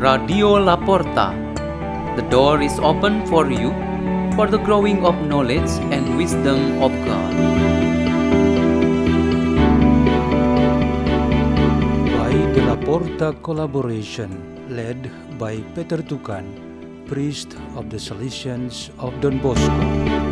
Radio La Porta. The door is open for you for the growing of knowledge and wisdom of God. By the La Porta collaboration, led by Peter Tukan, priest of the Salesians of Don Bosco.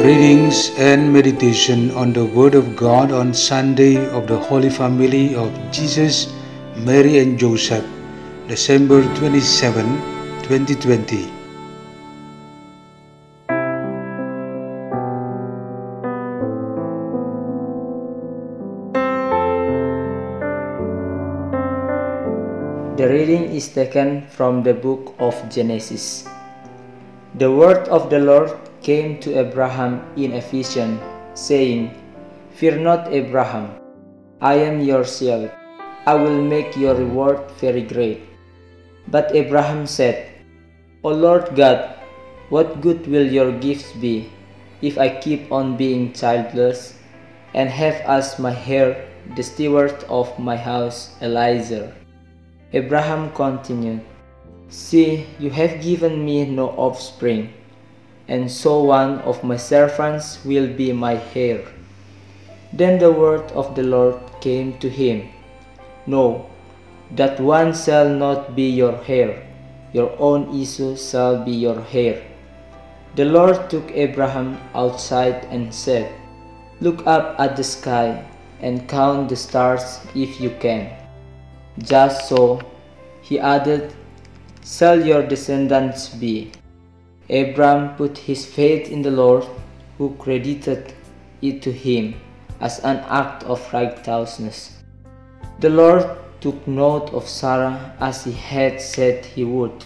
Readings and meditation on the Word of God on Sunday of the Holy Family of Jesus, Mary, and Joseph, December 27, 2020. The reading is taken from the book of Genesis. The word of the Lord came to Abraham in a vision, saying, Fear not, Abraham, I am your shield. I will make your reward very great. But Abraham said, O Lord God, what good will your gifts be if I keep on being childless and have as my heir the steward of my house, Eliezer? Abraham continued, See, you have given me no offspring, and so one of my servants will be my heir. Then the word of the Lord came to him No, that one shall not be your heir, your own issue shall be your heir. The Lord took Abraham outside and said, Look up at the sky and count the stars if you can. Just so, he added, shall your descendants be. Abram put his faith in the Lord, who credited it to him as an act of righteousness. The Lord took note of Sarah as he had said he would.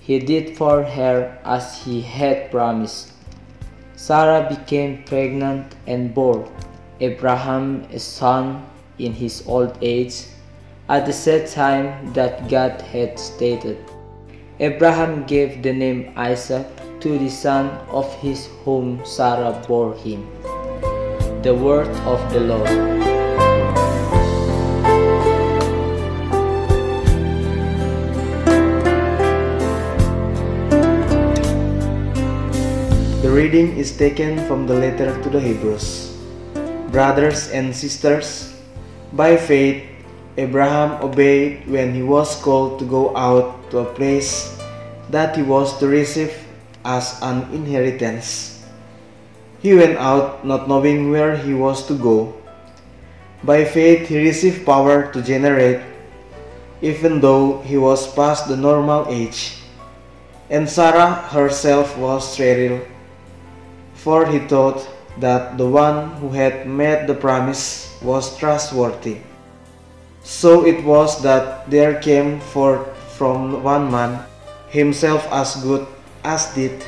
He did for her as he had promised. Sarah became pregnant and bore Abraham a son in his old age at the set time that God had stated. Abraham gave the name Isaac to the son of his whom Sarah bore him. The word of the Lord. The reading is taken from the letter to the Hebrews. Brothers and sisters, by faith, Abraham obeyed when he was called to go out to a place that he was to receive as an inheritance. He went out not knowing where he was to go. By faith, he received power to generate, even though he was past the normal age. And Sarah herself was sterile, for he thought that the one who had made the promise was trustworthy. So it was that there came forth from one man, himself as good as did,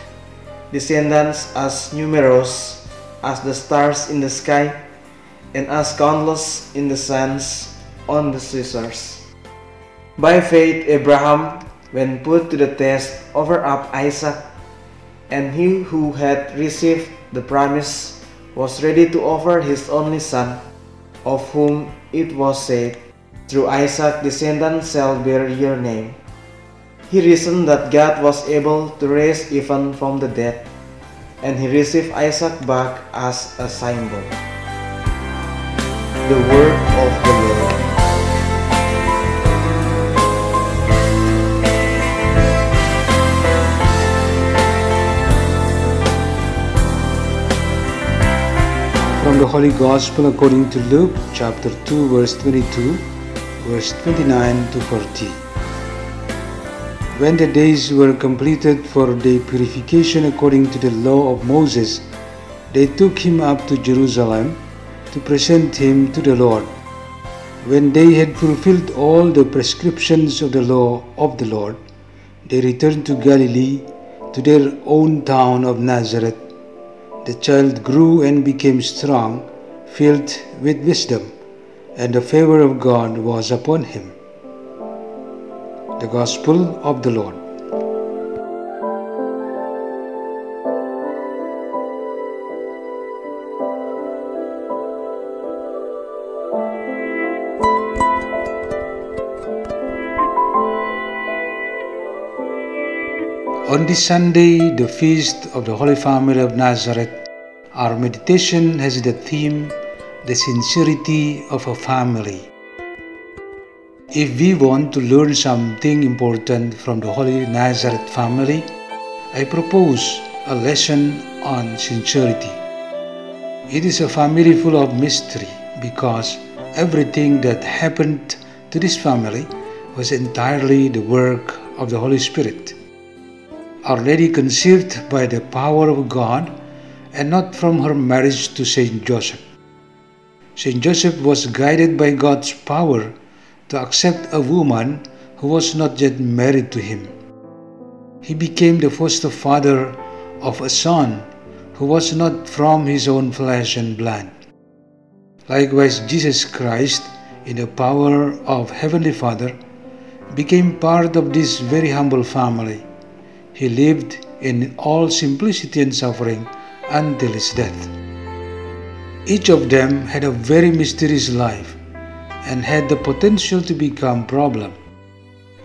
descendants as numerous as the stars in the sky, and as countless in the sands on the seashores. By faith, Abraham, when put to the test, offered up Isaac, and he who had received the promise was ready to offer his only son, of whom it was said, Through Isaac descendants shall bear your name. He reasoned that God was able to raise even from the dead, and he received Isaac back as a symbol. The word of the Lord. From the Holy Gospel according to Luke chapter 2 verse 22, verse 29 to 40. When the days were completed for the purification according to the law of Moses, they took him up to Jerusalem to present him to the Lord. When they had fulfilled all the prescriptions of the law of the Lord, they returned to Galilee, to their own town of Nazareth. The child grew and became strong, filled with wisdom, and the favor of God was upon him. The Gospel of the Lord. On this Sunday, the feast of the Holy Family of Nazareth, our meditation has the theme The Sincerity of a Family. If we want to learn something important from the Holy Nazareth family, I propose a lesson on sincerity. It is a family full of mystery because everything that happened to this family was entirely the work of the Holy Spirit. Our Lady conceived by the power of God and not from her marriage to Saint Joseph. Saint Joseph was guided by God's power to accept a woman who was not yet married to him. He became the foster father of a son who was not from his own flesh and blood. Likewise, Jesus Christ, in the power of Heavenly Father, became part of this very humble family he lived in all simplicity and suffering until his death. Each of them had a very mysterious life and had the potential to become problem.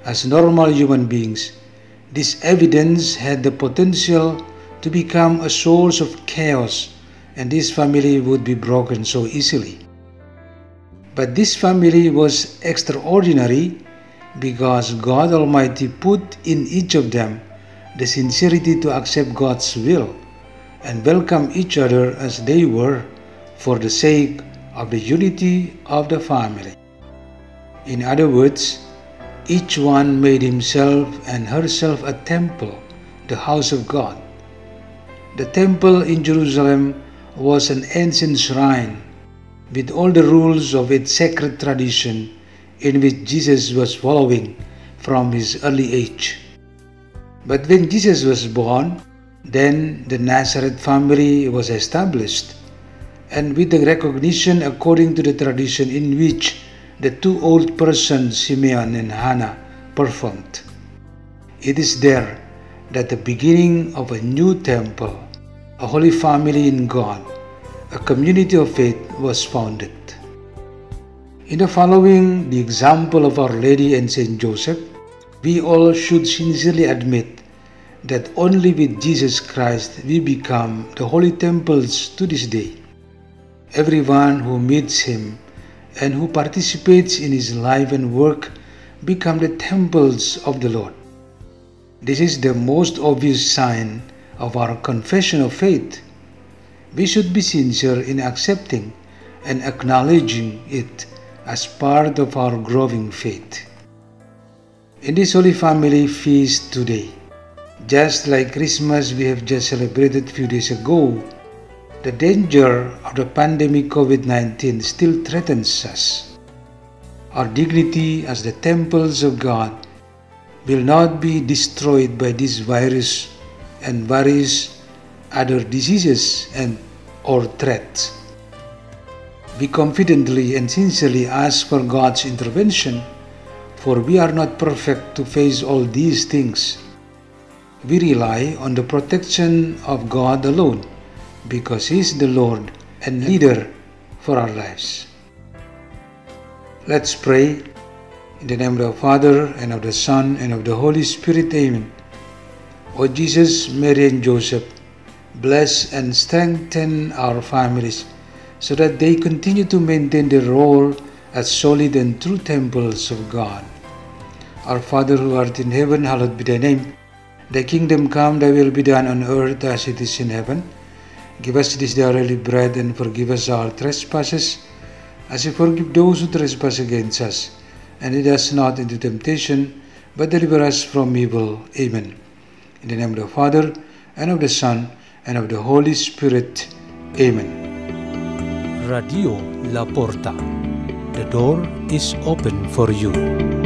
As normal human beings, this evidence had the potential to become a source of chaos and this family would be broken so easily. But this family was extraordinary because God Almighty put in each of them the sincerity to accept God's will and welcome each other as they were for the sake of the unity of the family. In other words, each one made himself and herself a temple, the house of God. The temple in Jerusalem was an ancient shrine with all the rules of its sacred tradition in which Jesus was following from his early age. But when Jesus was born, then the Nazareth family was established, and with the recognition according to the tradition in which the two old persons, Simeon and Hannah, performed. It is there that the beginning of a new temple, a holy family in God, a community of faith was founded. In the following, the example of Our Lady and Saint Joseph, we all should sincerely admit that only with Jesus Christ we become the holy temples to this day. Everyone who meets him and who participates in his life and work become the temples of the Lord. This is the most obvious sign of our confession of faith. We should be sincere in accepting and acknowledging it as part of our growing faith. In this Holy Family feast today, just like Christmas we have just celebrated a few days ago, the danger of the pandemic COVID 19 still threatens us. Our dignity as the temples of God will not be destroyed by this virus and various other diseases and or threats. We confidently and sincerely ask for God's intervention for we are not perfect to face all these things. We rely on the protection of God alone because He is the Lord and leader for our lives. Let's pray. In the name of the Father, and of the Son, and of the Holy Spirit. Amen. O Jesus, Mary, and Joseph, bless and strengthen our families so that they continue to maintain their role as solid and true temples of God. Our Father who art in heaven, hallowed be thy name. Thy kingdom come, thy will be done on earth as it is in heaven. Give us this day our daily bread and forgive us our trespasses, as we forgive those who trespass against us. And lead us not into temptation, but deliver us from evil. Amen. In the name of the Father, and of the Son, and of the Holy Spirit. Amen. Radio La Porta. The door is open for you.